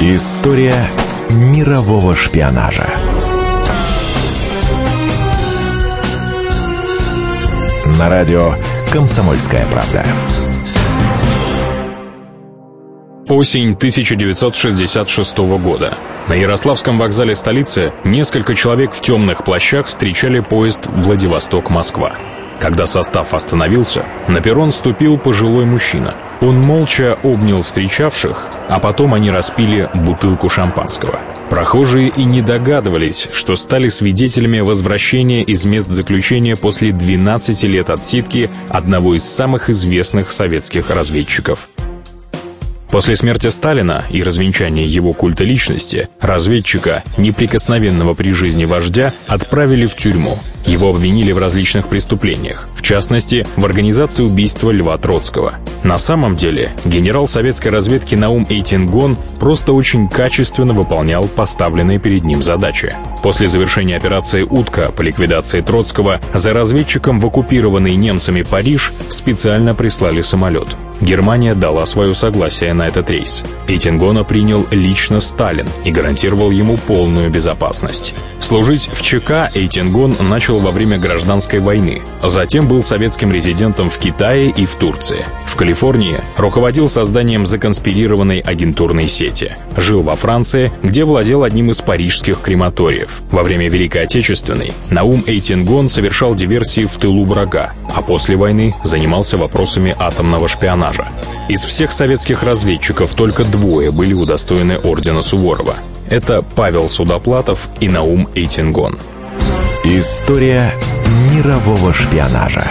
История мирового шпионажа. На радио «Комсомольская правда». Осень 1966 года. На Ярославском вокзале столицы несколько человек в темных плащах встречали поезд Владивосток-Москва. Когда состав остановился, на перрон ступил пожилой мужчина. Он молча обнял встречавших, а потом они распили бутылку шампанского. Прохожие и не догадывались, что стали свидетелями возвращения из мест заключения после 12 лет отсидки одного из самых известных советских разведчиков. После смерти Сталина и развенчания его культа личности, разведчика, неприкосновенного при жизни вождя, отправили в тюрьму. Его обвинили в различных преступлениях, в частности, в организации убийства Льва Троцкого. На самом деле, генерал советской разведки Наум Эйтингон просто очень качественно выполнял поставленные перед ним задачи. После завершения операции «Утка» по ликвидации Троцкого за разведчиком в оккупированный немцами Париж специально прислали самолет. Германия дала свое согласие на этот рейс. Эйтингона принял лично Сталин и гарантировал ему полную безопасность. Служить в ЧК Эйтингон начал во время гражданской войны. Затем был советским резидентом в Китае и в Турции. В Калифорнии руководил созданием законспирированной агентурной сети. Жил во Франции, где владел одним из парижских крематориев. Во время Великой Отечественной Наум Эйтингон совершал диверсии в тылу врага, а после войны занимался вопросами атомного шпионажа. Из всех советских разведчиков только двое были удостоены ордена Суворова. Это Павел Судоплатов и Наум Эйтингон. История мирового шпионажа.